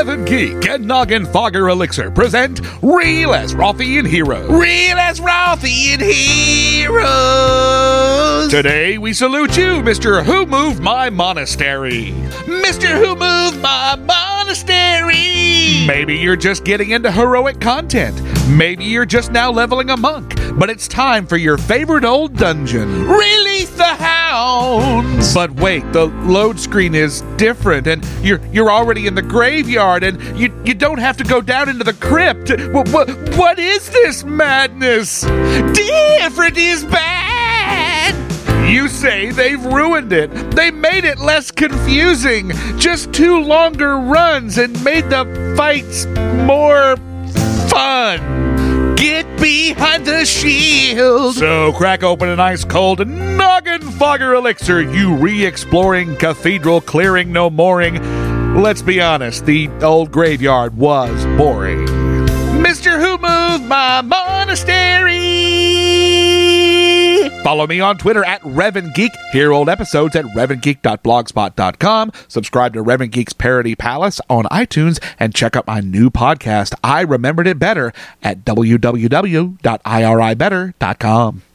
Revan Geek and Noggenfogger Elixir present Real Azerothian Heroes. Real Azerothian Heroes. Today we salute you, Mr. Who Moved My Monastery. Mr. Who Moved My Monastery. Maybe you're just getting into heroic content. Maybe you're just now leveling a monk. But it's time for your favorite old dungeon. Release the. But wait, the load screen is different, and you're you're already in the graveyard, and you you don't have to go down into the crypt. What what, what is this madness? Different is bad. You say they've ruined it. They made it less confusing. Just two longer runs and made the fights more fun. Get behind the shield. So crack open an ice cold noggenfogger elixir, you re-exploring cathedral clearing no mooring. Let's be honest, the old graveyard was boring. Mr. Who Moved My Monastery. Follow me on Twitter at Revan Geek. Hear old episodes at RevanGeek.blogspot.com. Subscribe to Revan Geek's Parody Palace on iTunes and check out my new podcast, I Remembered It Better, at www.iribetter.com.